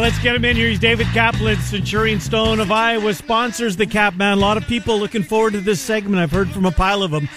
Let's get him in here. He's David Kaplan, Centurion Stone of Iowa, sponsors the Cap Man. A lot of people looking forward to this segment. I've heard from a pile of them,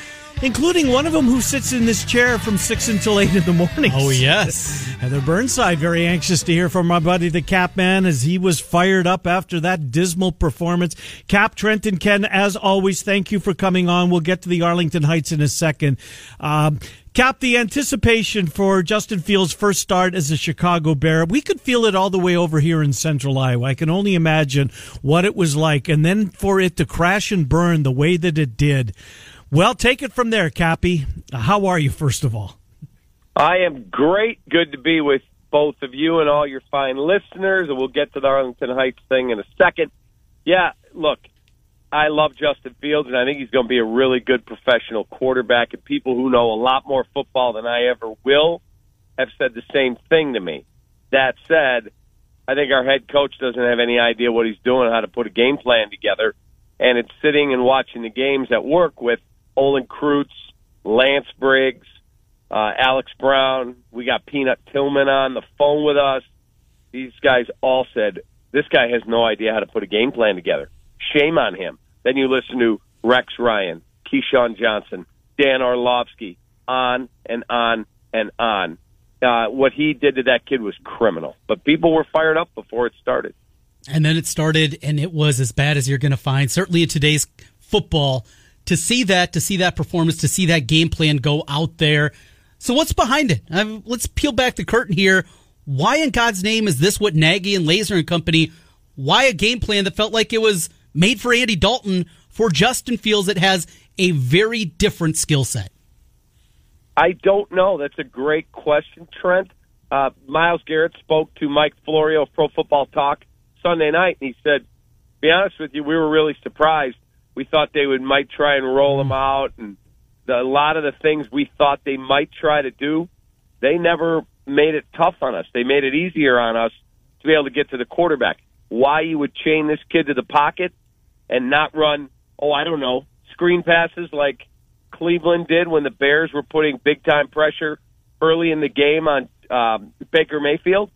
including one of them who sits in this chair from 6 until 8 in the morning. Oh, yes. Heather Burnside, very anxious to hear from my buddy, the Cap Man, as he was fired up after that dismal performance. Cap, Trent, and Ken, as always, thank you for coming on. We'll get to the Arlington Heights in a second. Um, Cap, the anticipation for Justin Fields' first start as a Chicago Bear, we could feel it all the way over here in central Iowa. I can only imagine what it was like. And then for it to crash and burn the way that it did. Well, take it from there, Cappy. How are you, first of all? I am great. Good to be with both of you and all your fine listeners. And we'll get to the Arlington Heights thing in a second. Yeah, look, I love Justin Fields, and I think he's going to be a really good professional quarterback. And people who know a lot more football than I ever will have said the same thing to me. That said, I think our head coach doesn't have any idea what he's doing, how to put a game plan together. And it's sitting and watching the games at work with Olin Kreutz, Lance Briggs, uh, Alex Brown. We got Peanut Tillman on the phone with us. These guys all said, this guy has no idea how to put a game plan together. Shame on him. Then you listen to Rex Ryan, Keyshawn Johnson, Dan Orlovsky, on and on and on. Uh, what he did to that kid was criminal. But people were fired up before it started. And then it started, and it was as bad as you're going to find. Certainly in today's football, to see that, to see that performance, to see that game plan go out there. So what's behind it? Uh, let's peel back the curtain here. Why in God's name is this what Nagy and Lazor and company? Why a game plan that felt like it was made for Andy Dalton for Justin Fields that has a very different skill set? I don't know. That's a great question, Trent. Uh, Myles Garrett spoke to Mike Florio of Pro Football Talk Sunday night, and he said, "Be honest with you, we were really surprised. We thought they would might try and roll him out, and the, a lot of the things we thought they might try to do, they never made it tough on us. They made it easier on us to be able to get to the quarterback. Why you would chain this kid to the pocket and not run? Oh, I don't know, screen passes like." Cleveland did when the Bears were putting big time pressure early in the game on um, Baker Mayfield.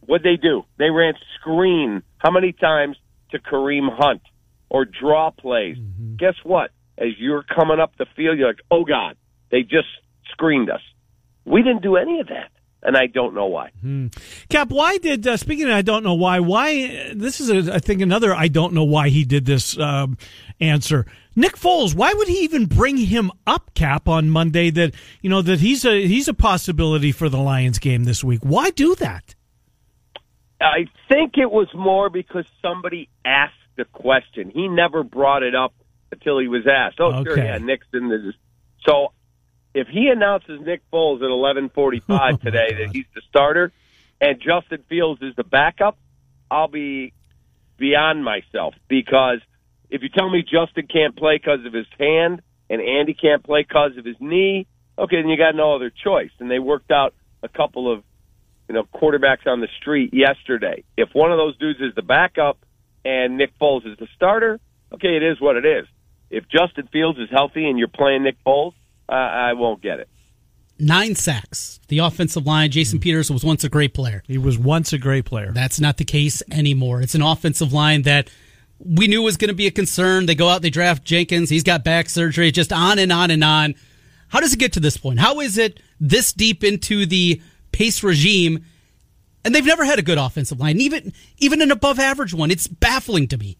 What'd they do? They ran screen how many times to Kareem Hunt or draw plays? Mm-hmm. Guess what? As you're coming up the field, you're like, oh God, they just screened us. We didn't do any of that and I don't know why. Hmm. Cap, why did uh, speaking of I don't know why? Why this is a, I think another I don't know why he did this um, answer. Nick Foles, why would he even bring him up, Cap, on Monday? That you know that he's a he's a possibility for the Lions game this week. Why do that? I think it was more because somebody asked the question. He never brought it up until he was asked. Oh, okay. sure, yeah, Nick's in the. So if he announces Nick Foles at 11:45 oh today that he's the starter and Justin Fields is the backup, I'll be beyond myself because if you tell me Justin can't play because of his hand and Andy can't play because of his knee, okay, then you got no other choice. And they worked out a couple of you know quarterbacks on the street yesterday. If one of those dudes is the backup and Nick Foles is the starter, okay, it is what it is. If Justin Fields is healthy and you're playing Nick Foles, uh, I won't get it. Nine sacks. The offensive line, Jason Peters was once a great player. He was once a great player. That's not the case anymore. It's an offensive line that we knew was going to be a concern. They go out, they draft Jenkins. He's got back surgery, just on and on and on. How does it get to this point? How is it this deep into the Pace regime? And they've never had a good offensive line, even even an above average one. It's baffling to me.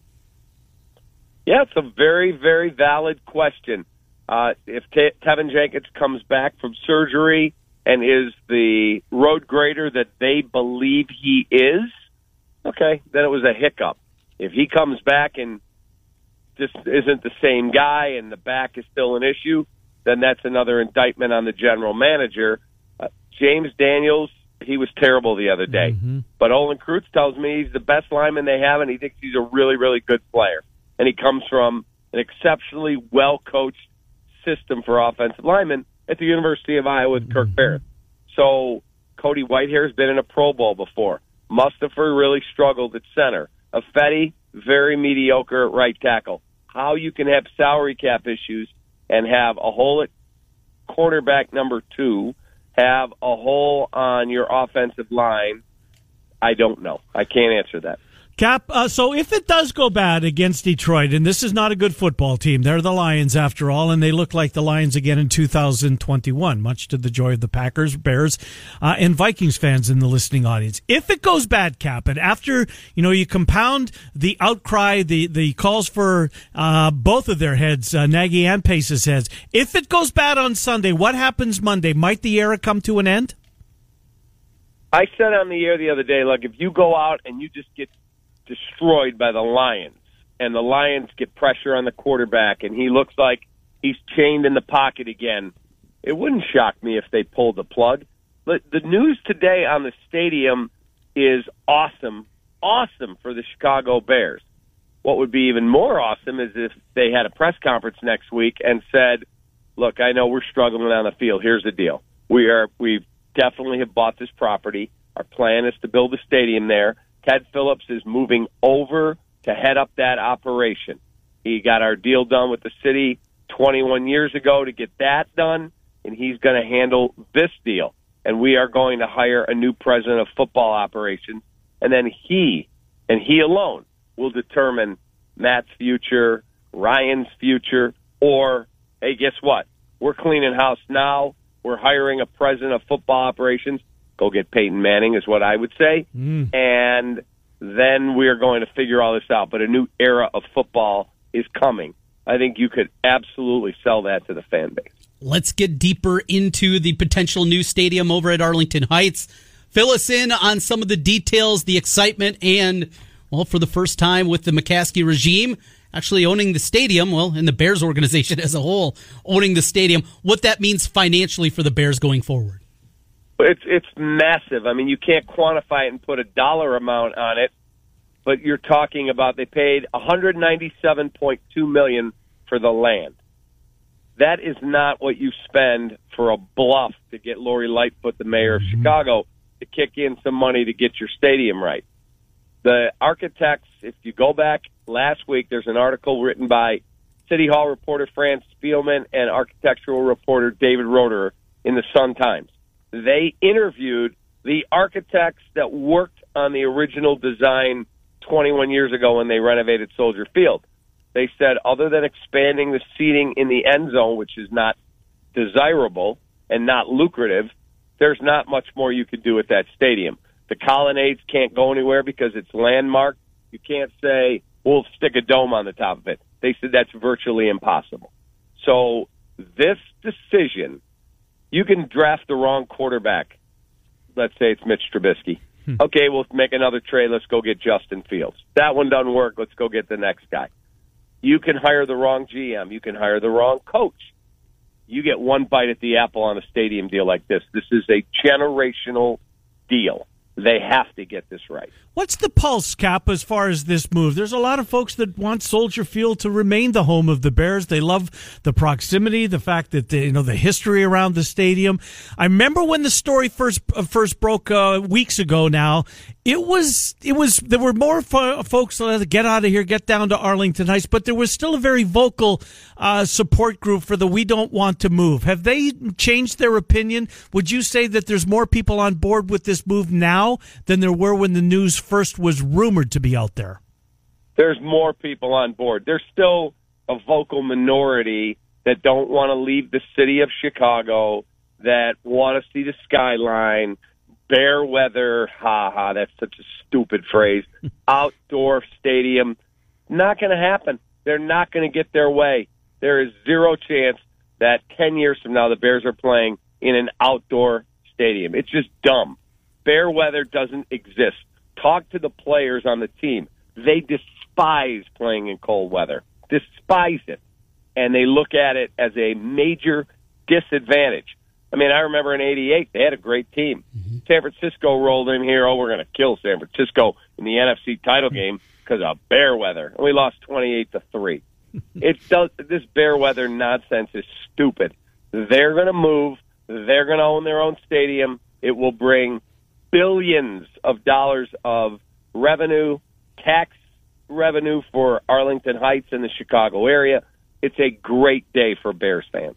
Yeah, it's a very, very valid question. Uh, if Te- Teven Jenkins comes back from surgery and is the road grader that they believe he is, okay, then it was a hiccup. If he comes back and just isn't the same guy and the back is still an issue, then that's another indictment on the general manager. Uh, James Daniels, he was terrible the other day. Mm-hmm. But Olin Kreutz tells me he's the best lineman they have, and he thinks he's a really, really good player. And he comes from an exceptionally well coached system for offensive linemen at the University of Iowa with Kirk mm-hmm. Barrett. So Cody Whitehair's been in a Pro Bowl before. Mustipher really struggled at center. Ifedi, very mediocre at right tackle. How you can have salary cap issues and have a hole at quarterback number two, have a hole on your offensive line, I don't know. I can't answer that. Cap, uh, so if it does go bad against Detroit, and this is not a good football team, they're the Lions after all, and they look like the Lions again in 2021, much to the joy of the Packers, Bears, uh, and Vikings fans in the listening audience. If it goes bad, Cap, and after, you know, you compound the outcry, the, the calls for uh, both of their heads, uh, Nagy and Pace's heads, if it goes bad on Sunday, what happens Monday? Might the era come to an end? I said on the air the other day, look, if you go out and you just get destroyed by the Lions, and the Lions get pressure on the quarterback, and he looks like he's chained in the pocket again, it wouldn't shock me if they pulled the plug. But the news today on the stadium is awesome, awesome for the Chicago Bears. What would be even more awesome is if they had a press conference next week and said, "Look, I know we're struggling on the field. Here's the deal: we are we definitely have bought this property. Our plan is to build a stadium there. Ted Phillips is moving over to head up that operation. He got our deal done with the city 21 years ago to get that done, and he's going to handle this deal. And we are going to hire a new president of football operations, and then he and he alone will determine Matt's future, Ryan's future, or hey, guess what? We're cleaning house now. We're hiring a president of football operations. Go get Peyton Manning is what I would say. Mm. And then we are going to figure all this out. But a new era of football is coming. I think you could absolutely sell that to the fan base. Let's get deeper into the potential new stadium over at Arlington Heights. Fill us in on some of the details, the excitement, and, well, for the first time with the McCaskey regime actually owning the stadium, well, and the Bears organization as a whole owning the stadium, what that means financially for the Bears going forward. It's it's massive. I mean, you can't quantify it and put a dollar amount on it, but you're talking about they paid 197.2 million for the land. That is not what you spend for a bluff to get Lori Lightfoot, the mayor of mm-hmm. Chicago, to kick in some money to get your stadium right. The architects, if you go back last week, there's an article written by City Hall reporter Franz Spielman and architectural reporter David Roeder in the Sun Times. They interviewed the architects that worked on the original design 21 years ago when they renovated Soldier Field. They said, other than expanding the seating in the end zone, which is not desirable and not lucrative, there's not much more you could do with that stadium. The colonnades can't go anywhere because it's landmark. You can't say, we'll stick a dome on the top of it. They said that's virtually impossible. So this decision, you can draft the wrong quarterback. Let's say it's Mitch Trubisky. Hmm. Okay, we'll make another trade. Let's go get Justin Fields. That one doesn't work. Let's go get the next guy. You can hire the wrong GM. You can hire the wrong coach. You get one bite at the apple on a stadium deal like this. This is a generational deal. They have to get this right. What's the pulse, Cap, as far as this move? There's a lot of folks that want Soldier Field to remain the home of the Bears. They love the proximity, the fact that they, you know the history around the stadium. I remember when the story first uh, first broke uh, weeks ago. Now it was it was there were more fo- folks that get out of here, get down to Arlington Heights, but there was still a very vocal uh, support group for the "We don't want to move." Have they changed their opinion? Would you say that there's more people on board with this move now than there were when the news first was rumored to be out there? there's more people on board. There's still a vocal minority that don't want to leave the city of Chicago, that want to see the skyline, bear weather, ha ha, that's such a stupid phrase, outdoor stadium. Not going to happen. They're not going to get their way. There is zero chance that 10 years from now the Bears are playing in an outdoor stadium. It's just dumb. Fair weather doesn't exist. Talk to the players on the team. They despise playing in cold weather. despise it, and they look at it as a major disadvantage. I mean, I remember in '88 they had a great team. Mm-hmm. San Francisco rolled in here. Oh, we're going to kill San Francisco in the NFC title game because of bear weather, and we lost 28 to three. it does. This bear weather nonsense is stupid. They're going to move. They're going to own their own stadium. It will bring billions of dollars of revenue, tax revenue for Arlington Heights and the Chicago area. It's a great day for Bears fans.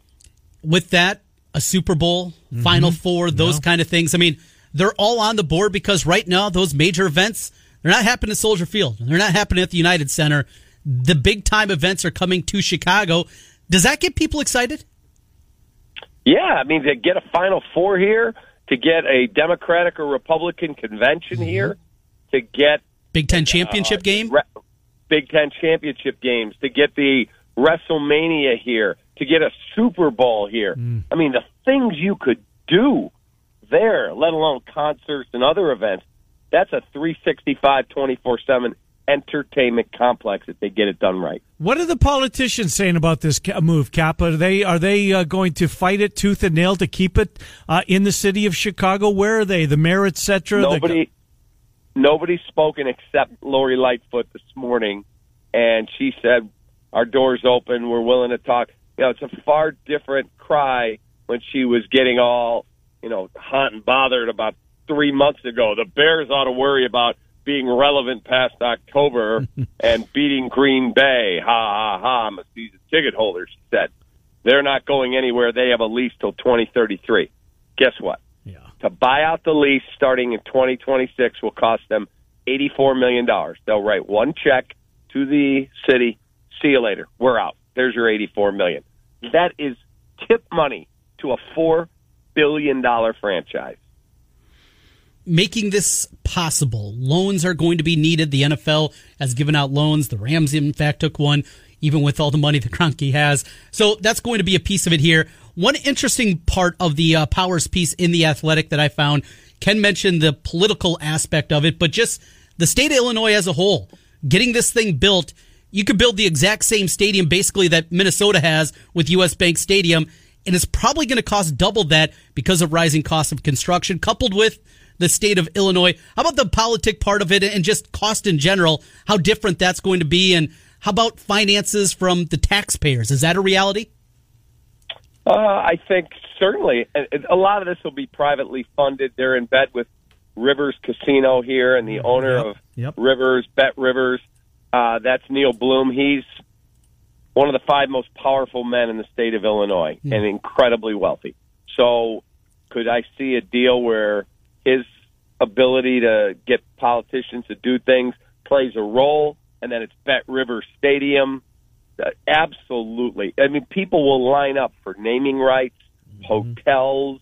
with that, a Super Bowl, Final mm-hmm. Four, those kind of things. I mean, they're all on the board because right now those major events they're not happening at Soldier Field. They're not happening at the United Center. The big time events are coming to Chicago. Does that get people excited? Yeah, I mean to get a Final Four here, to get a Democratic or Republican convention mm-hmm. here, to get Big Ten championship uh, game. Re- Big Ten championship games, to get the WrestleMania here, to get a Super Bowl here. I mean, the things you could do there, let alone concerts and other events, that's a 365, 24 7 entertainment complex if they get it done right. What are the politicians saying about this move, Kappa? Are they are they uh, going to fight it tooth and nail to keep it uh, in the city of Chicago? Where are they? The mayor, et cetera. The- Nobody, nobody's spoken except Lori Lightfoot this morning, and she said, "Our doors open. We're willing to talk." You know, it's a far different cry when she was getting all, you know, hot and bothered about three months ago. The Bears ought to worry about being relevant past October and beating Green Bay. Ha ha ha! I'm a season ticket holder. She said, "They're not going anywhere. They have a lease till 2033." Guess what? yeah. to buy out the lease starting in 2026 will cost them $84 million. They'll write one check to the city. See you later. We're out. There's your 84 million. That is tip money to a $4 billion franchise. making this possible. Loans are going to be needed. The NFL has given out loans. The Rams, in fact, took one, even with all the money that Kroenke has. So that's going to be a piece of it here. One interesting part of the uh, Powers piece in the Athletic that I found, Ken mentioned the political aspect of it, but just the state of Illinois as a whole, getting this thing built. You could build the exact same stadium basically that Minnesota has with US Bank Stadium, and it's probably going to cost double that because of rising costs of construction, coupled with the state of Illinois. How about the politic part of it and just cost in general? How different that's going to be, and how about finances from the taxpayers? Is that a reality? Uh, I think certainly a a lot of this will be privately funded. They're in bed with Rivers Casino here, and the owner Yep, of yep. Rivers, Bet Rivers, uh, that's Neil Bluhm. He's one of the five most powerful men in the state of Illinois and incredibly wealthy. So, could I see a deal where his ability to get politicians to do things plays a role, and then it's Bet River Stadium? Uh, absolutely. I mean, people will line up for naming rights, hotels,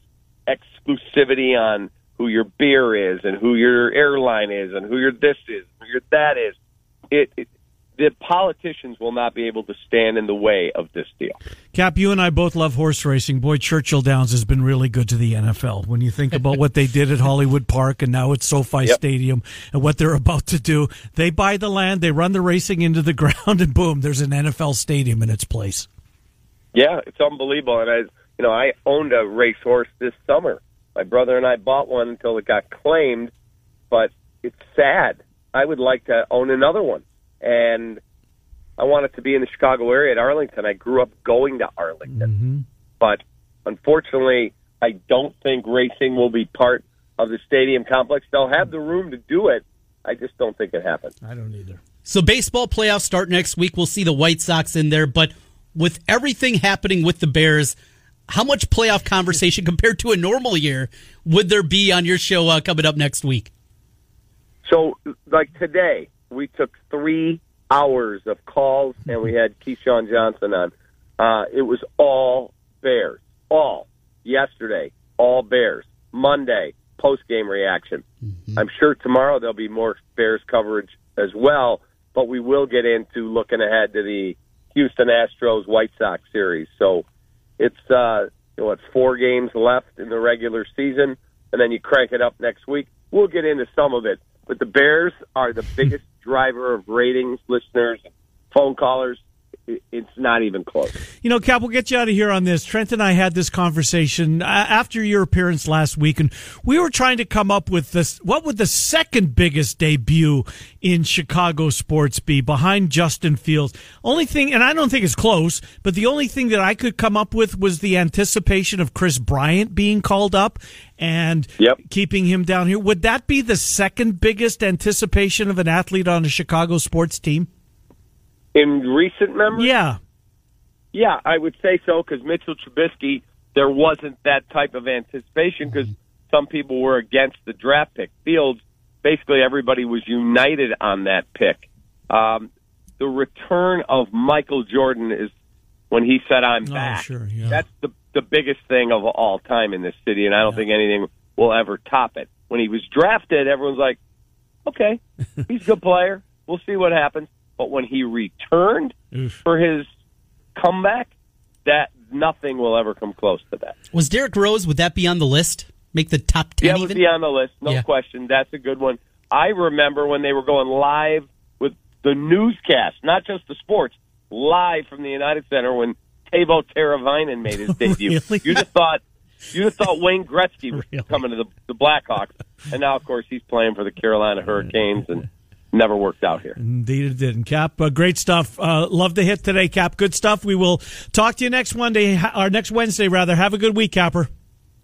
exclusivity on who your beer is and who your airline is and who your this is, who your that is. It, it the politicians will not be able to stand in the way of this deal. Cap, you and I both love horse racing. Boy, Churchill Downs has been really good to the NFL. When you think about what they did at Hollywood Park and now at SoFi Yep. Stadium and what they're about to do, they buy the land, they run the racing into the ground, and boom, there's an NFL stadium in its place. Yeah, it's unbelievable. And I, you know, I owned a racehorse this summer. My brother and I bought one until it got claimed, but it's sad. I would like to own another one, and I want it to be in the Chicago area at Arlington. I grew up going to Arlington, but unfortunately, I don't think racing will be part of the stadium complex. They'll have the room to do it. I just don't think it happens. I don't either. So baseball playoffs start next week. We'll see the White Sox in there, but with everything happening with the Bears, how much playoff conversation compared to a normal year would there be on your show uh, coming up next week? So, like today, we took three hours of calls, and we had Keyshawn Johnson on. Uh, it was all Bears, all yesterday, all Bears. Monday, post game reaction. I'm sure tomorrow there'll be more Bears coverage as well, but we will get into looking ahead to the Houston Astros White Sox series. So it's uh, you know, what four games left in the regular season, and then you crank it up next week. We'll get into some of it, but the Bears are the biggest driver of ratings, listeners, phone callers. It- it's not even close. You know, Cap, we'll get you out of here on this. Trent and I had this conversation uh, after your appearance last week, and we were trying to come up with this. What would the second biggest debut in Chicago sports be behind Justin Fields? Only thing, and I don't think it's close, but the only thing that I could come up with was the anticipation of Kris Bryant being called up and Yep. keeping him down here. Would that be the second biggest anticipation of an athlete on a Chicago sports team? In recent memory, Yeah. Yeah, I would say so because Mitchell Trubisky, there wasn't that type of anticipation because some people were against the draft pick. Fields, basically everybody was united on that pick. Um, the return of Michael Jordan is when he said, "I'm Oh, back." sure, yeah. That's the the biggest thing of all time in this city, and I don't think anything will ever top it. When he was drafted, everyone's like, "Okay, he's a good player. We'll see what happens." But when he returned Oof. for his comeback, that nothing will ever come close to that. Was Derrick Rose? Would that be on the list? Make the top ten Yeah, it would even? be on the list, no Yeah. question. That's a good one. I remember when they were going live with the newscast, not just the sports, live from the United Center when Teuvo Teravainen made his debut. Really? You just thought you'd have thought Wayne Gretzky was Really? coming to the, the Blackhawks, and now of course he's playing for the Carolina Hurricanes and never worked out here. Indeed, it didn't. Cap, uh, great stuff. Uh, love the hit today, Cap. Good stuff. We will talk to you next Monday, ha- or next Wednesday, rather. Have a good week, Capper.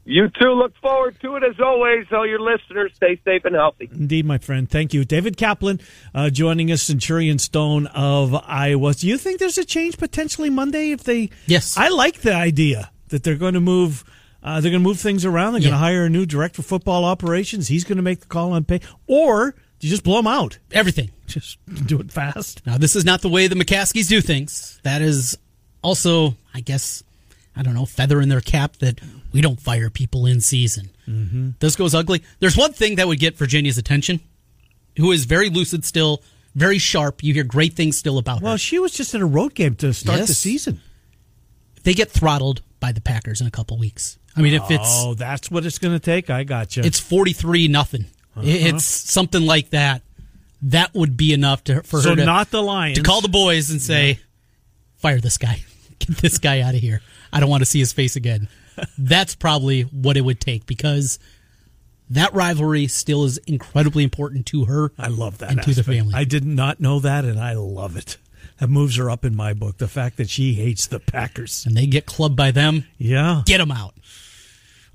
You too look forward to it as always. All your listeners stay safe and healthy. Indeed, my friend. Thank you. David Kaplan uh, joining us, Centurion Stone of Iowa. Do you think there's a change potentially Monday if they? Yes. I like the idea that they're going to move. Uh, they're going to move things around. They're going to hire a new director of football operations. He's going to make the call on pay, or do you just blow them out? Everything. Just do it fast. Now, this is not the way the McCaskeys do things. That is also, I guess, I don't know, feather in their cap that we don't fire people in season. Mm-hmm. This goes ugly. There's one thing that would get Virginia's attention, who is very lucid still, very sharp. You hear great things still about Well, her. Well, she was just in a road game to start the season. They get throttled by the Packers in a couple weeks. I mean, if it's Oh, that's what it's going to take. I got you. it's 43 nothing, Uh-huh. it's something like that. That would be enough to for so her to, not the Lions to call the boys and say, "Fire this guy, get this guy out of here. I don't want to see his face again." That's probably what it would take because that rivalry still is incredibly important to her. I love that and to the family. I did not know that, and I love it. That moves her up in my book. The fact that she hates the Packers. and they get clubbed by them. Yeah. Get them out.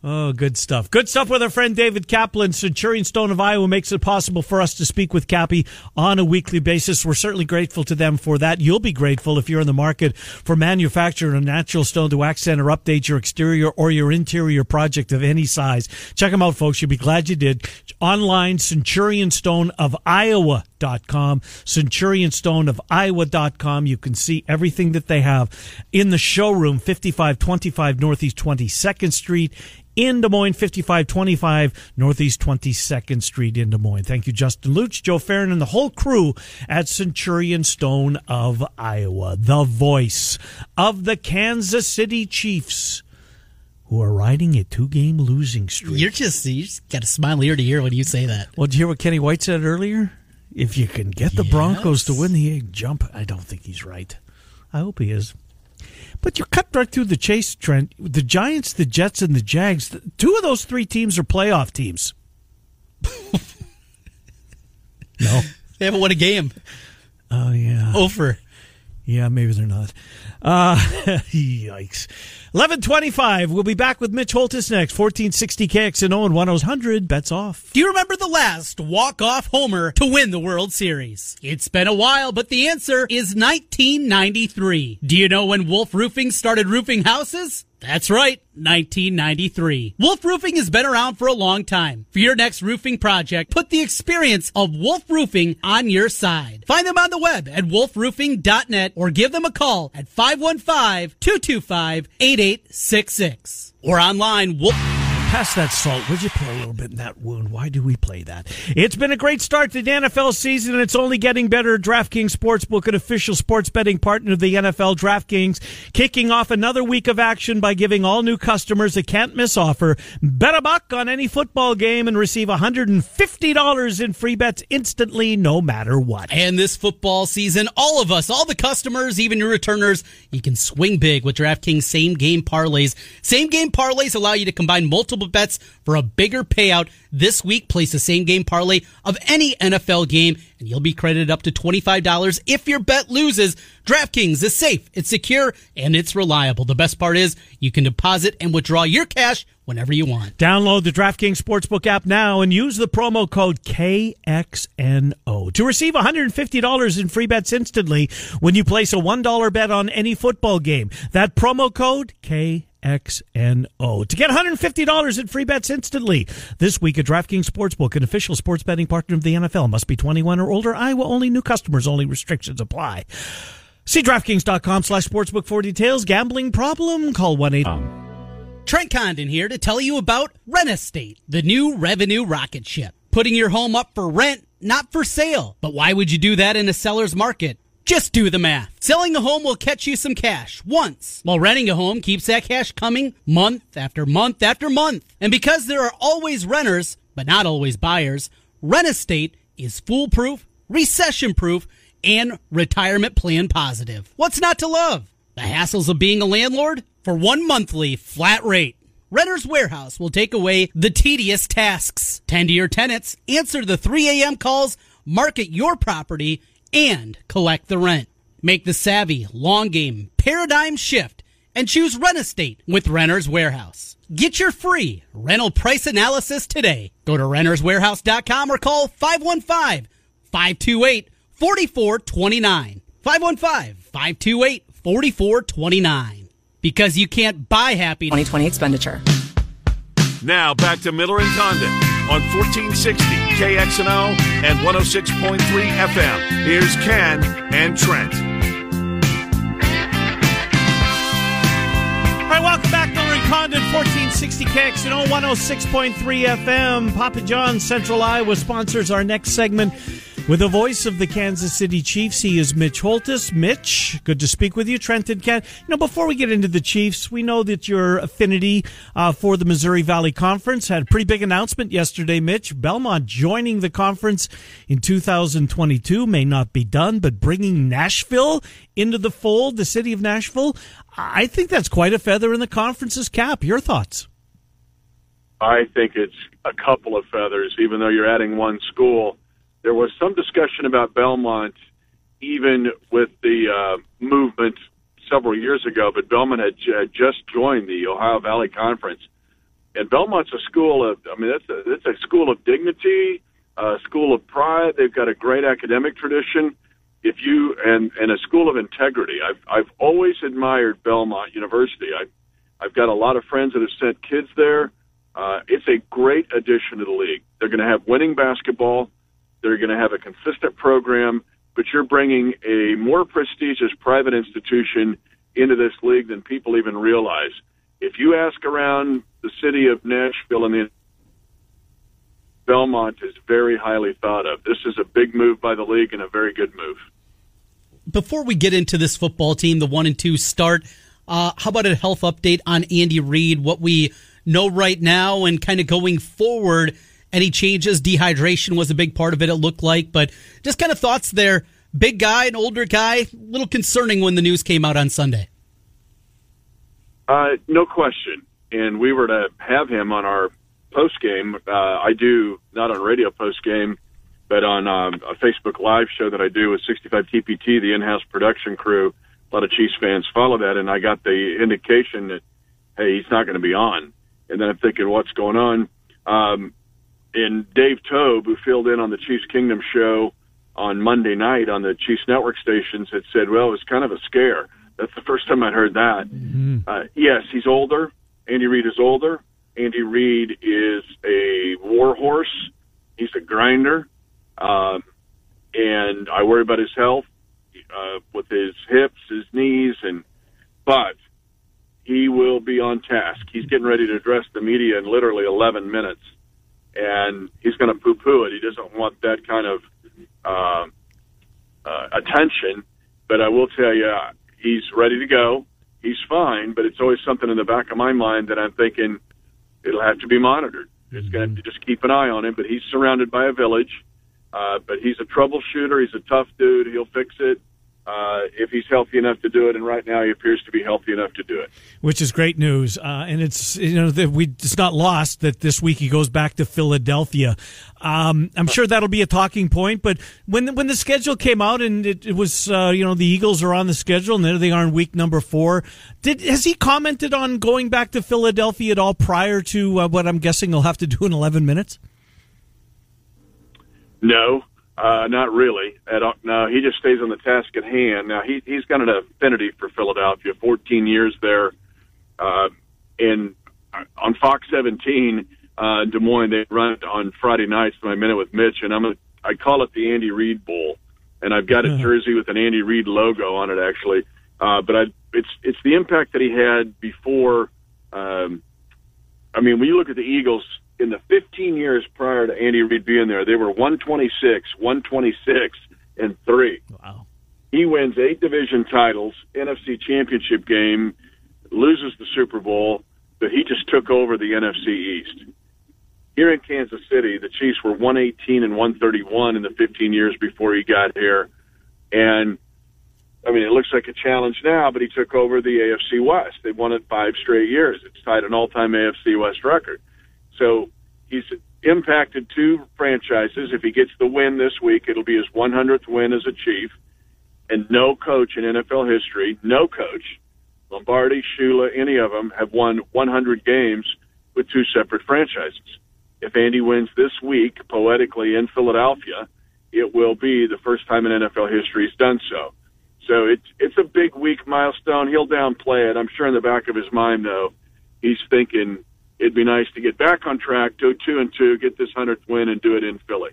Oh, good stuff. Good stuff with our friend David Kaplan. Centurion Stone of Iowa makes it possible for us to speak with Cappy on a weekly basis. We're certainly grateful to them for that. You'll be grateful if you're in the market for manufacturing a natural stone to accent or update your exterior or your interior project of any size. Check them out, folks. You'll be glad you did. Online, centurionstoneofiowa.com. Centurionstoneofiowa.com. You can see everything that they have in the showroom, 5525 Northeast 22nd Street in Des Moines, 5525 Northeast 22nd Street in Des Moines. Thank you, Justin Luch, Joe Farron, and the whole crew at Centurion Stone of Iowa, the voice of the Kansas City Chiefs, who are riding a two game losing streak. You're just you just got a smile ear to ear when you say that. Well, did you hear what Kenny White said earlier? If you can get the Broncos to win the egg jump, I don't think he's right. I hope he is. But you cut right through the chase, Trent. The Giants, the Jets, and the Jags. Two of those three teams are playoff teams. no. They haven't won a game. Oh yeah. Over. Yeah, maybe they're not. Uh, yikes. 1125. We'll be back with Mitch Holthus next. 1460 KXNO and 1000. Bets off. Do you remember the last walk-off homer to win the World Series? It's been a while, but the answer is 1993. Do you know when Wolf Roofing started roofing houses? That's right, 1993. Wolf Roofing has been around for a long time. For your next roofing project, put the experience of Wolf Roofing on your side. Find them on the web at wolfroofing.net or give them a call at 515-225-8866 or online wolf Pass that salt, would you? Pour a little bit in that wound. Why do we play that? It's been a great start to the NFL season, and it's only getting better. DraftKings Sportsbook, an official sports betting partner of the NFL, DraftKings, kicking off another week of action by giving all new customers a can't miss offer. Bet a buck on any football game and receive $150 in free bets instantly, no matter what. And this football season, all of us, all the customers, even your returners, you can swing big with DraftKings same game parlays. Same game parlays allow you to combine multiple bets for a bigger payout. This week, place the same game parlay of any NFL game, and you'll be credited up to $25 if your bet loses. DraftKings is safe, it's secure, and it's reliable. The best part is you can deposit and withdraw your cash whenever you want. Download the DraftKings Sportsbook app now and use the promo code KXNO to receive $150 in free bets instantly when you place a $1 bet on any football game. That promo code KXNO to get $150 in free bets instantly. This week at DraftKings Sportsbook, an official sports betting partner of the NFL, must be 21 or older. Iowa only new customers only restrictions apply. See DraftKings.com slash sportsbook for details. Gambling problem? Call 1 800. Um. Trent Condon here to tell you about Rent Estate, the new revenue rocket ship. Putting your home up for rent, not for sale. But why would you do that in a seller's market? Just do the math. Selling a home will catch you some cash once, while renting a home keeps that cash coming month after month after month. And because there are always renters, but not always buyers, Rent Estate is foolproof, recession proof, and retirement plan positive. What's not to love? The hassles of being a landlord? For one monthly flat rate. Renter's Warehouse will take away the tedious tasks. Tend to your tenants, answer the 3 a.m. calls, market your property, and collect the rent. Make the savvy, long game, paradigm shift and choose Rent Estate with Renter's Warehouse. Get your free rental price analysis today. Go to renterswarehouse.com or call 515 528 4429. 515 528 4429. Because you can't buy happy. 2020 expenditure. Now back to Miller and Condon on 1460 KXNO and 106.3 FM. Here's Ken and Trent. All right, welcome back. And Condon, 1460 KX and 106.3 FM. Papa John's Central Iowa sponsors our next segment with the voice of the Kansas City Chiefs. He is Mitch Holthus. Mitch, good to speak with you. Trenton Ken. You know, before we get into the Chiefs, we know that your affinity uh, for the Missouri Valley Conference had a pretty big announcement yesterday, Mitch. Belmont joining the conference in 2022 may not be done, but bringing Nashville into the fold, the city of Nashville, I think that's quite a feather in the conference's cap. Your thoughts? I think it's a couple of feathers, even though you're adding one school. There was some discussion about Belmont, even with the uh, movement several years ago, but Belmont had, had just joined the Ohio Valley Conference. And Belmont's a school of, I mean, that's a, it's a school of dignity, a school of pride. They've got a great academic tradition. If you and and a school of integrity, I've I've always admired Belmont University. I I've got a lot of friends that have sent kids there. Uh, it's a great addition to the league. They're going to have winning basketball. They're going to have a consistent program, but you're bringing a more prestigious private institution into this league than people even realize. If you ask around the city of Nashville and the Belmont is very highly thought of. This is a big move by the league and a very good move. Before we get into this football team, the one and two start, uh, how about a health update on Andy Reid? What we know right now and kind of going forward. Any changes? Dehydration was a big part of it, it looked like, but just kind of thoughts there. Big guy, an older guy, a little concerning when the news came out on Sunday. Uh, no question. And we were to have him on our post game. Uh, I do not on radio post game, but on um, a Facebook Live show that I do with 65 TPT, the in-house production crew. A lot of Chiefs fans follow that, and I got the indication that hey, he's not going to be on. And then I'm thinking, what's going on? Um, and Dave Tobe, who filled in on the Chiefs Kingdom show on Monday night on the Chiefs Network stations, had said, well, it was kind of a scare. That's the first time I'd heard that. Mm-hmm. Uh, yes, he's older. Andy Reid is older. Andy Reid is a war horse. He's a grinder. Um, and I worry about his health uh, with his hips, his knees, and but he will be on task. He's getting ready to address the media in literally 11 minutes, and he's going to poo-poo it. He doesn't want that kind of uh, uh, attention. But I will tell you, he's ready to go. He's fine, but it's always something in the back of my mind that I'm thinking it'll have to be monitored. It's going to have to just keep an eye on him. But he's surrounded by a village. Uh, but he's a troubleshooter. He's a tough dude. He'll fix it uh, if he's healthy enough to do it. And right now, he appears to be healthy enough to do it. which is great news. Uh, and it's you know that we it's not lost that this week he goes back to Philadelphia. Um, I'm sure that'll be a talking point. But when when the schedule came out and it, it was uh, you know the Eagles are on the schedule and there they are in week number four. Did has he commented on going back to Philadelphia at all prior to uh, what I'm guessing he'll have to do in 11 minutes? No, uh, not really. At all. No, he just stays on the task at hand. Now he he's got an affinity for Philadelphia. 14 years there, uh, and on Fox 17, uh, Des Moines they run it on Friday nights. My minute with Mitch, and I'm a, I call it the Andy Reid Bowl, and I've got a jersey with an Andy Reid logo on it actually. Uh, but I, it's it's the impact that he had before. Um, I mean, when you look at the Eagles in the 15 years prior to Andy Reid being there, they were 126, 126, and three. Wow. He wins eight division titles, NFC Championship game, loses the Super Bowl, but he just took over the NFC East. Here in Kansas City, the Chiefs were 118 and 131 in the 15 years before he got here, and I mean, it looks like a challenge now, but he took over the AFC West. They won it five straight years. It's tied an all-time AFC West record. So he's impacted two franchises. If he gets the win this week, it'll be his 100th win as a Chief. And no coach in NFL history, no coach, Lombardi, Shula, any of them, have won 100 games with two separate franchises. If Andy wins this week, poetically in Philadelphia, it will be the first time in NFL history he's done so. So it's it's a big week milestone. He'll downplay it. I'm sure in the back of his mind, though, he's thinking it'd be nice to get back on track, go two and two, get this hundredth win, and do it in Philly.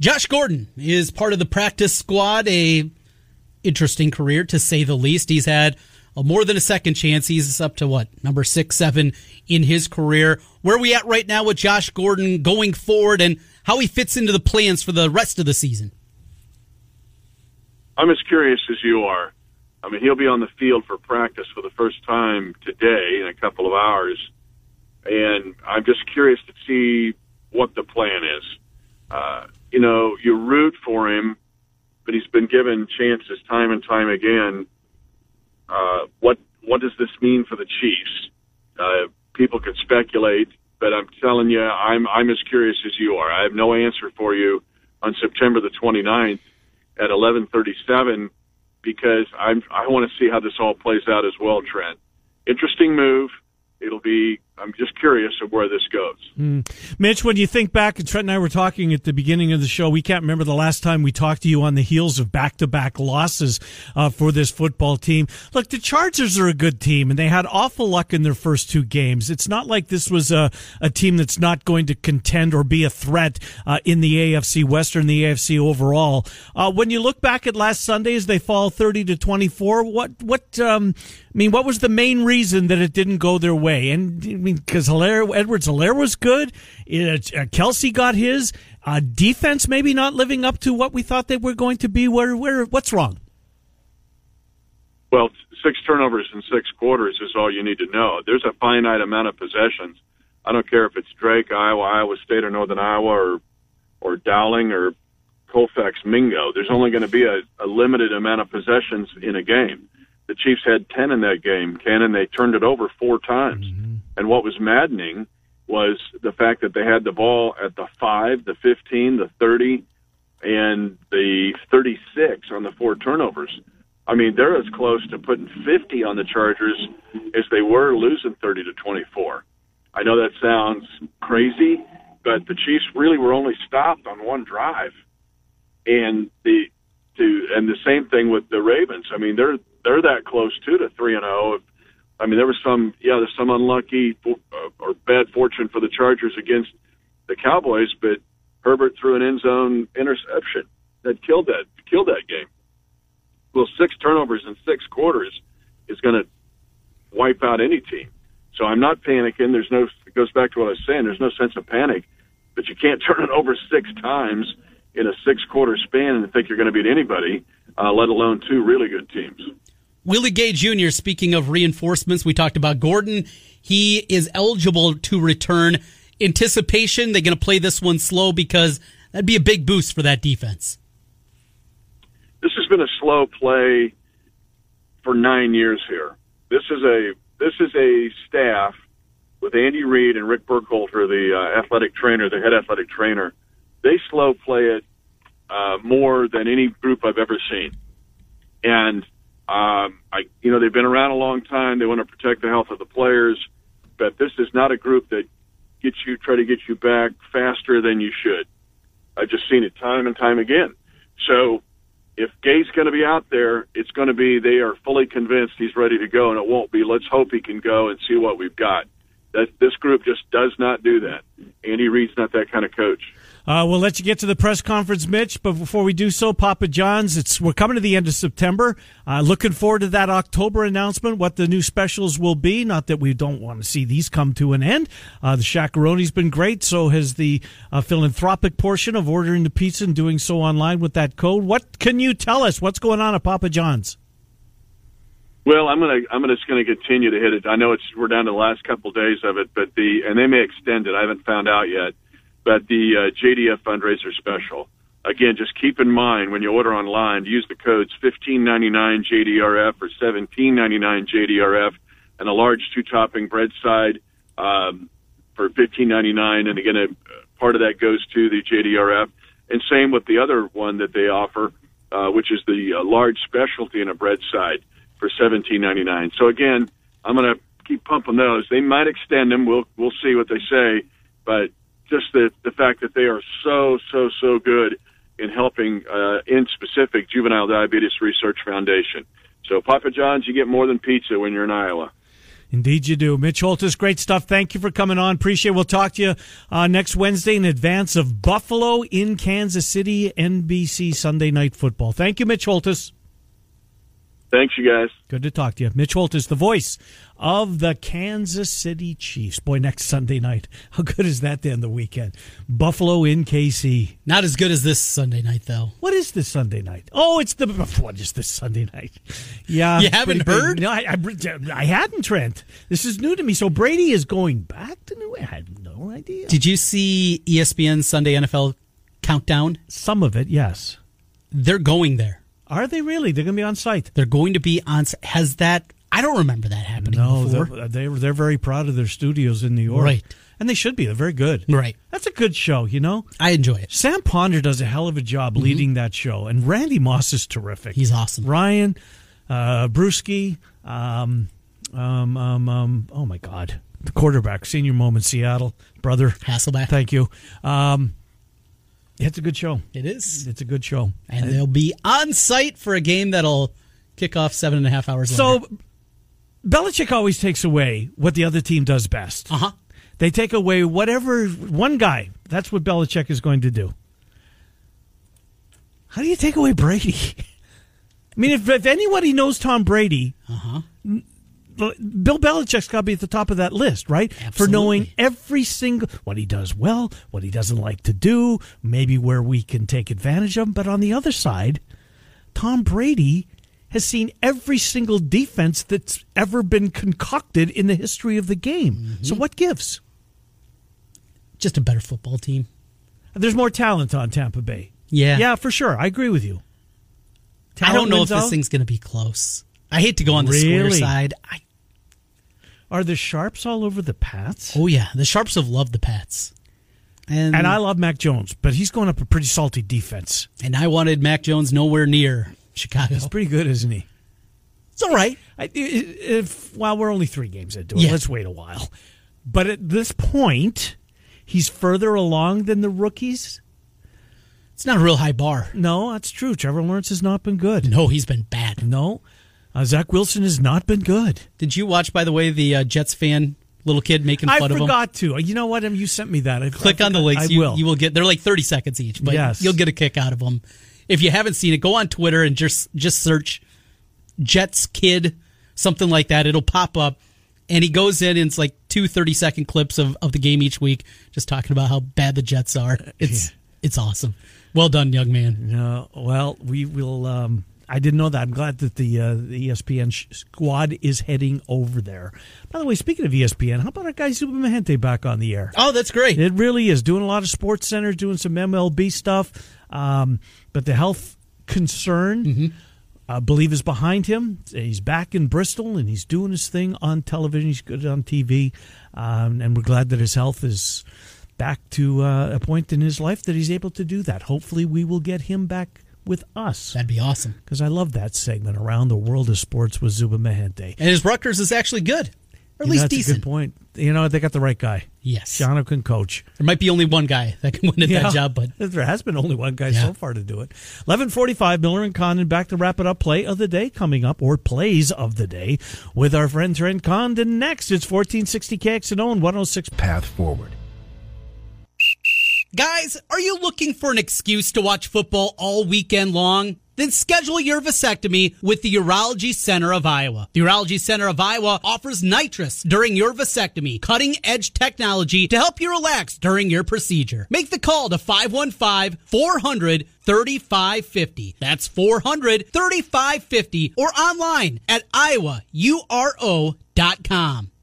Josh Gordon is part of the practice squad. A interesting career to say the least. He's had a more than a second chance. He's up to what number six, seven in his career. Where are we at right now with Josh Gordon going forward, and how he fits into the plans for the rest of the season? I'm as curious as you are. I mean, he'll be on the field for practice for the first time today in a couple of hours, and I'm just curious to see what the plan is. Uh, you know, you root for him, but he's been given chances time and time again. Uh, what what does this mean for the Chiefs? Uh, people could speculate, but I'm telling you, I'm I'm as curious as you are. I have no answer for you on September the 29th at 11:37 because I'm I want to see how this all plays out as well, Trent. Interesting move. It'll be. I'm just curious of where this goes. Mitch, when you think back, and Trent and I were talking at the beginning of the show, we can't remember the last time we talked to you on the heels of back to back losses uh, for this football team. Look, the Chargers are a good team, and they had awful luck in their first two games. It's not like this was a, a team that's not going to contend or be a threat uh, in the AFC Western, the AFC overall. Uh, when you look back at last Sunday as they fall 30 to 24, what, what, um, I mean, what was the main reason that it didn't go their way? And mean, because Helaire, Edwards Helaire was good. It, uh, Kelce got his. Uh, defense maybe not living up to what we thought they were going to be. Where, where, what's wrong? Well, six turnovers in six quarters is all you need to know. There's a finite amount of possessions. I don't care if it's Drake, Iowa, Iowa State, or Northern Iowa, or or Dowling, or Colfax, Mingo. There's only going to be a, a limited amount of possessions in a game. The Chiefs had ten in that game, and they turned it over four times. And what was maddening was the fact that they had the ball at the five, the fifteen, the thirty, and the thirty-six on the four turnovers. I mean, they're as close to putting 50 on the Chargers as they were losing 30 to 24. I know that sounds crazy, but the Chiefs really were only stopped on one drive, and the to and the same thing with the Ravens. I mean, they're they're that close too to three and zero. I mean, there was some yeah, there's some unlucky fo- uh, or bad fortune for the Chargers against the Cowboys, but Herbert threw an end zone interception that killed that killed that game well, six turnovers in six quarters is going to wipe out any team. So I'm not panicking. There's no. It goes back to what I was saying. There's no sense of panic, but you can't turn it over six times in a six quarter span and think you're going to beat anybody, uh, let alone two really good teams. Willie Gay Jr., speaking of reinforcements, we talked about Gordon. He is eligible to return. Anticipation, they're going to play this one slow because that'd be a big boost for that defense. This has been a slow play for nine years here. This is a this is a staff with Andy Reid and Rick Burkholder, the uh, athletic trainer, the head athletic trainer. They slow play it uh, more than any group I've ever seen, and um, I you know they've been around a long time. They want to protect the health of the players, but this is not a group that gets you try to get you back faster than you should. I've just seen it time and time again. So if Gay's going to be out there, it's going to be they are fully convinced he's ready to go, and it won't be let's hope he can go and see what we've got. That this group just does not do that. Andy Reid's not that kind of coach. Uh, we'll let you get to the press conference, Mitch. But before we do so, Papa John's, it's we're coming to the end of September. Uh, looking forward to that October announcement, what the new specials will be. Not that we don't want to see these come to an end. Uh, the Shakaroni's been great. So has the uh, philanthropic portion of ordering the pizza and doing so online with that code. What can you tell us? What's going on at Papa John's? Well, I'm gonna I'm just gonna continue to hit it. I know it's we're down to the last couple days of it, but the and they may extend it. I haven't found out yet. But the uh, JDRF fundraiser special. Again, just keep in mind when you order online, use the codes 1599 JDRF or 1799 JDRF, and a large two topping bread side um, for 1599. And again, a, part of that goes to the JDRF. And same with the other one that they offer, uh, which is the uh, large specialty and a bread side for 17.99. So again, I'm going to keep pumping those. They might extend them. We'll we'll see what they say, but just the the fact that they are so so so good in helping uh, in specific Juvenile Diabetes Research Foundation. So Papa John's, you get more than pizza when you're in Iowa. Indeed, you do. Mitch Holthus, great stuff. Thank you for coming on. Appreciate it. We'll talk to you uh, next Wednesday in advance of Buffalo in Kansas City, NBC Sunday Night Football. Thank you, Mitch Holthus. Thanks, you guys. Good to talk to you. Mitch Holt is the voice of the Kansas City Chiefs. Boy, next Sunday night. How good is that to end the weekend? Buffalo in KC. Not as good as this Sunday night, though. What is this Sunday night? Oh, it's the what is this Sunday night? Yeah, You haven't pretty big. heard? No, I, I, I hadn't. Trent, this is new to me. So Brady is going back to New. I had no idea. Did you see ESPN Sunday NFL countdown? Some of it, yes. They're going there. Are they really? They're going to be on site. They're going to be on. Has that? I don't remember that happening No, before. they're, they're they're very proud of their studios in New York, Right. And they should be. They're very good. Right. That's a good show. You know, I enjoy it. Sam Ponder does a hell of a job leading that show, and Randy Moss is terrific. Mm-hmm. He's awesome. Ryan, uh, Bruschi, um, um, um, um, oh my God, the quarterback, senior moment, Seattle, brother. Hasselbeck. Thank you. Um, it's a good show. It is. It's a good show. And they'll be on site for a game that'll kick off seven and a half hours So later. Belichick always takes away what the other team does best. Uh huh. They take away whatever one guy. That's what Belichick is going to do. How do you take away Brady? I mean, if, if anybody knows Tom Brady, Uh-huh. Bill Belichick's got to be at the top of that list, right? For knowing every single what he does well, what he doesn't like to do, maybe where we can take advantage of him. But on the other side, Tom Brady has seen every single defense that's ever been concocted in the history of the game. Mm-hmm. So what gives? Just a better football team. There's more talent on Tampa Bay. Yeah. Yeah, for sure. I agree with you. I don't know if Talent wins this thing's going to be close. I hate to go on the square side. I, Are the sharps all over the Pats? oh yeah, the Sharps have loved the Pats, and And I love Mac Jones, but he's going up a pretty salty defense. and I wanted Mac Jones nowhere near Chicago. He's pretty good, isn't he? It's all right. I, i- if well, we're only three games into it. Yeah. Let's wait a while. But at this point, he's further along than the rookies. It's not a real high bar. No, that's true. Trevor Lawrence has not been good. No, he's been bad. No, uh, Zach Wilson has not been good. Did you watch, by the way, the uh, Jets fan little kid making I fun of him? forgot to. You know what? Um, You sent me that. I, Click I on the links. I you, will. You will get. They're like thirty seconds each, but Yes. you'll get a kick out of them. If you haven't seen it, go on Twitter and just just search Jets kid something like that. It'll pop up. And he goes in and it's like two 30 second clips of, of the game each week, just talking about how bad the Jets are. It's it's awesome. Well done, young man. No, well, we will. Um, I didn't know that. I'm glad that the, uh, the ESPN sh- squad is heading over there. By the way, speaking of ESPN, how about our guy Zubin Mehenti back on the air? Oh, that's great. It really is doing a lot of sports centers, doing some MLB stuff. Um, but the health concern, I believe, is behind him. He's back in Bristol and he's doing his thing on television. He's good on TV, um, and we're glad that his health is back to uh, a point in his life that he's able to do that. Hopefully, we will get him back with us That'd be awesome. because I love that segment around the world of sports with Zubin Mehenti. And his Rutgers is actually good, or at You know, least a decent. good point. You know, they got the right guy. Yes. Schiano can coach. There might be only one guy that can win at that job, but there has been only one guy Yeah. so far to do it. Eleven forty-five. Miller and Condon back to wrap it up. Play of the day coming up, or plays of the day with our friend Trent Condon next. It's fourteen sixty KXNO one hundred six. Path forward. Guys, are you looking for an excuse to watch football all weekend long? Then schedule your vasectomy with the Urology Center of Iowa. The Urology Center of Iowa offers nitrous during your vasectomy, cutting edge technology to help you relax during your procedure. Make the call to 515 400 3550. That's 400 3550 or online at iowauro.com.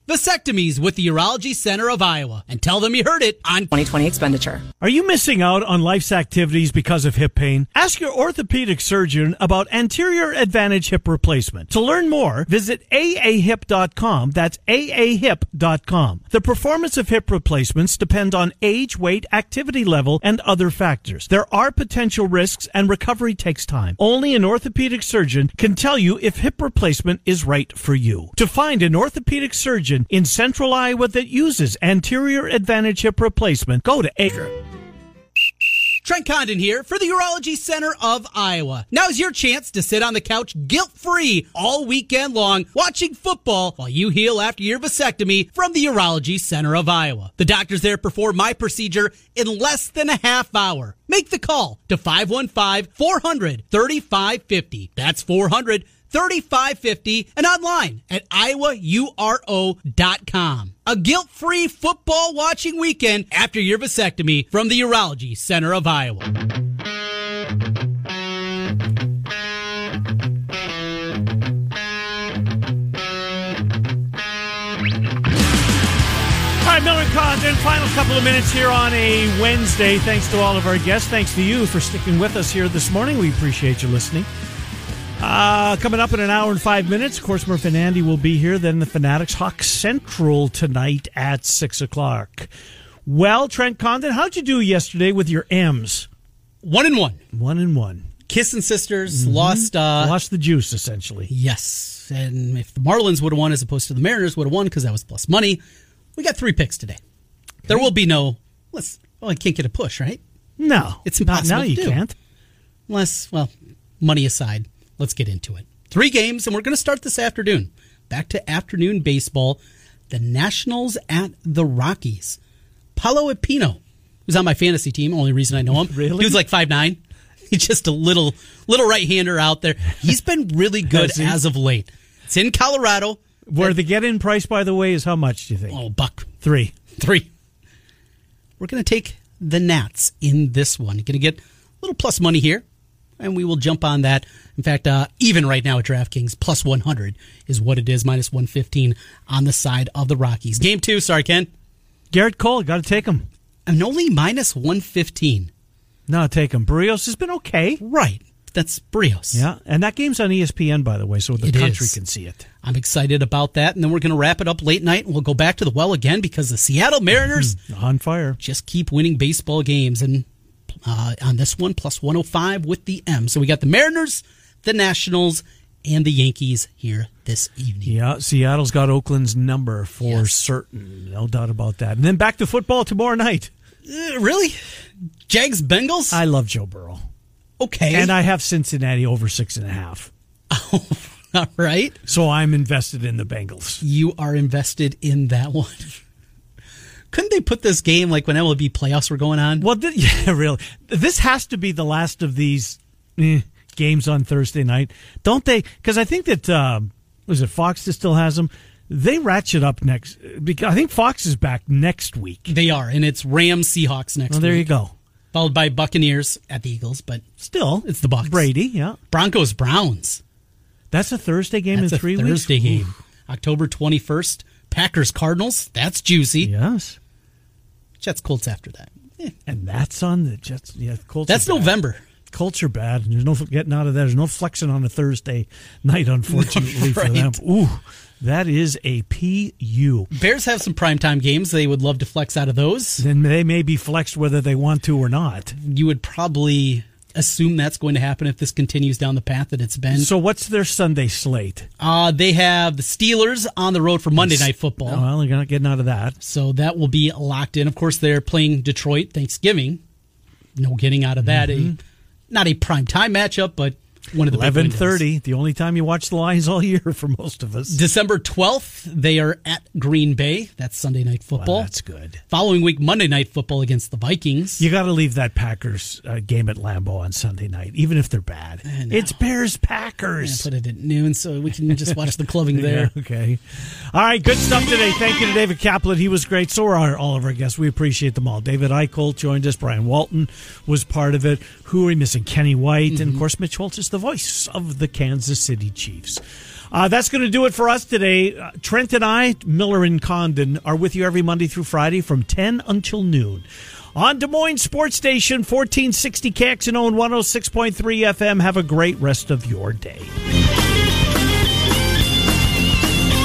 Vasectomies with the Urology Center of Iowa. And tell them you heard it on 2020 expenditure. Are you missing out on life's activities because of hip pain? Ask your orthopedic surgeon about anterior advantage hip replacement. To learn more, visit aahip.com. That's aahip.com. The performance of hip replacements depend on age, weight, activity level, and other factors. There are potential risks and recovery takes time. Only an orthopedic surgeon can tell you if hip replacement is right for you. To find an orthopedic surgeon in central Iowa that uses anterior advantage hip replacement, go to Acre. Trent Condon here for the Urology Center of Iowa. Now's your chance to sit on the couch guilt free all weekend long watching football while you heal after your vasectomy from the Urology Center of Iowa. The doctors there perform my procedure in less than a half hour. Make the call to 515 400 3550. That's 400 3550 and online at iowauro.com. A guilt-free football watching weekend after your vasectomy from the Urology Center of Iowa. All right, Miller and final couple of minutes here on a Wednesday. Thanks to all of our guests. Thanks to you for sticking with us here this morning. We appreciate you listening. Uh, coming up in an hour and five minutes, of course, Murph and Andy will be here. Then the Fanatics Hawk Central tonight at six o'clock. Well, Trent Condon, how'd you do yesterday with your M's? One and one. One and one. Kissing Sisters lost. Uh, Lost the juice, essentially. Yes, and if the Marlins would have won as opposed to the Mariners would have won because that was plus money, we got three picks today. There will be no. Let's. Well, I can't get a push, right? No, It's not impossible now. to You do. can't. Unless, well, money aside, let's get into it. Three games, and we're going to start this afternoon. Back to afternoon baseball. The Nationals at the Rockies. Paolo Espino, who's on my fantasy team. Only reason I know him. Really? He was like five nine. He's just a little little right hander out there. He's been really good as of late. It's in Colorado. Where the get-in price, by the way, is how much? Do you think? Oh, buck Three. three. We're going to take the Nats in this one. Going to get a little plus money here, and we will jump on that. In fact, uh, even right now at DraftKings, plus 100 is what it is, minus 115 on the side of the Rockies. Game two, sorry, Ken. Gerrit Cole, got to take him. I'm only minus 115. No, take him. Barrios has been okay. Right. That's Brios. Yeah, and that game's on ESPN, by the way, so the It country is. can see it. I'm excited about that. And then we're going to wrap it up late night, and we'll go back to the well again because the Seattle Mariners On fire. just keep winning baseball games. And uh, on this one, plus 105 with the M. So we got the Mariners, the Nationals, and the Yankees here this evening. Yeah, Seattle's got Oakland's number for Yes. certain. No doubt about that. And then back to football tomorrow night. Uh, really? Jags Bengals? I love Joe Burrow. okay. And I have Cincinnati over six and a half. All right. So I'm invested in the Bengals. You are invested in that one. Couldn't they put this game like when MLB playoffs were going on? Well, th- yeah, really. This has to be the last of these eh, games on Thursday night, don't they? Because I think that um, Was it Fox that still has them? They ratchet up next. Because I think Fox is back next week. They are, and it's Rams Seahawks next. Well, there week, you go. Followed by Buccaneers at the Eagles, but Still, It's the Bucs. Brady, yeah. Broncos Browns. That's a Thursday game That's in three Thursday weeks. Thursday game, October twenty first. Packers Cardinals. That's juicy. Yes. Jets Colts after that. Eh, And that's on the Jets. Yeah, Colts. That's. November. Colts are bad. There's no getting out of that. There's no flexing on a Thursday night, unfortunately for them. Ooh, that is a PU. Bears have some primetime games. They would love to flex out of those. Then they may be flexed whether they want to or not. You would probably assume that's going to happen if this continues down the path that it's been. So what's their Sunday slate? Uh, they have the Steelers on the road for Monday Night Football. Well, they're not getting out of that. So that will be locked in. Of course, they're playing Detroit Thanksgiving. No getting out of that. A, not a prime time matchup, but one of the Eleven thirty. The only time you watch the Lions all year for most of us. December 12th, they are at Green Bay. That's Sunday Night Football. That's good. Following week, Monday Night Football against the Vikings. You got to leave that Packers uh, game at Lambeau on Sunday night, even if they're bad. It's Bears Packers. put it at noon so we can just watch the clubbing there. Yeah, okay. All right. Good stuff today. Thank you to David Kaplan. He was great. So are all of our guests. We appreciate them all. David Eichholt joined us. Brian Walton was part of it. Who are we missing? Kenny White. And of course, Mitch Holthus is the voice of the Kansas City Chiefs. Uh, that's going to do it for us today. Uh, Trent and I, Miller and Condon, are with you every Monday through Friday from 10 until noon. On Des Moines Sports Station, 1460 KXNO and 106.3 FM. Have a great rest of your day.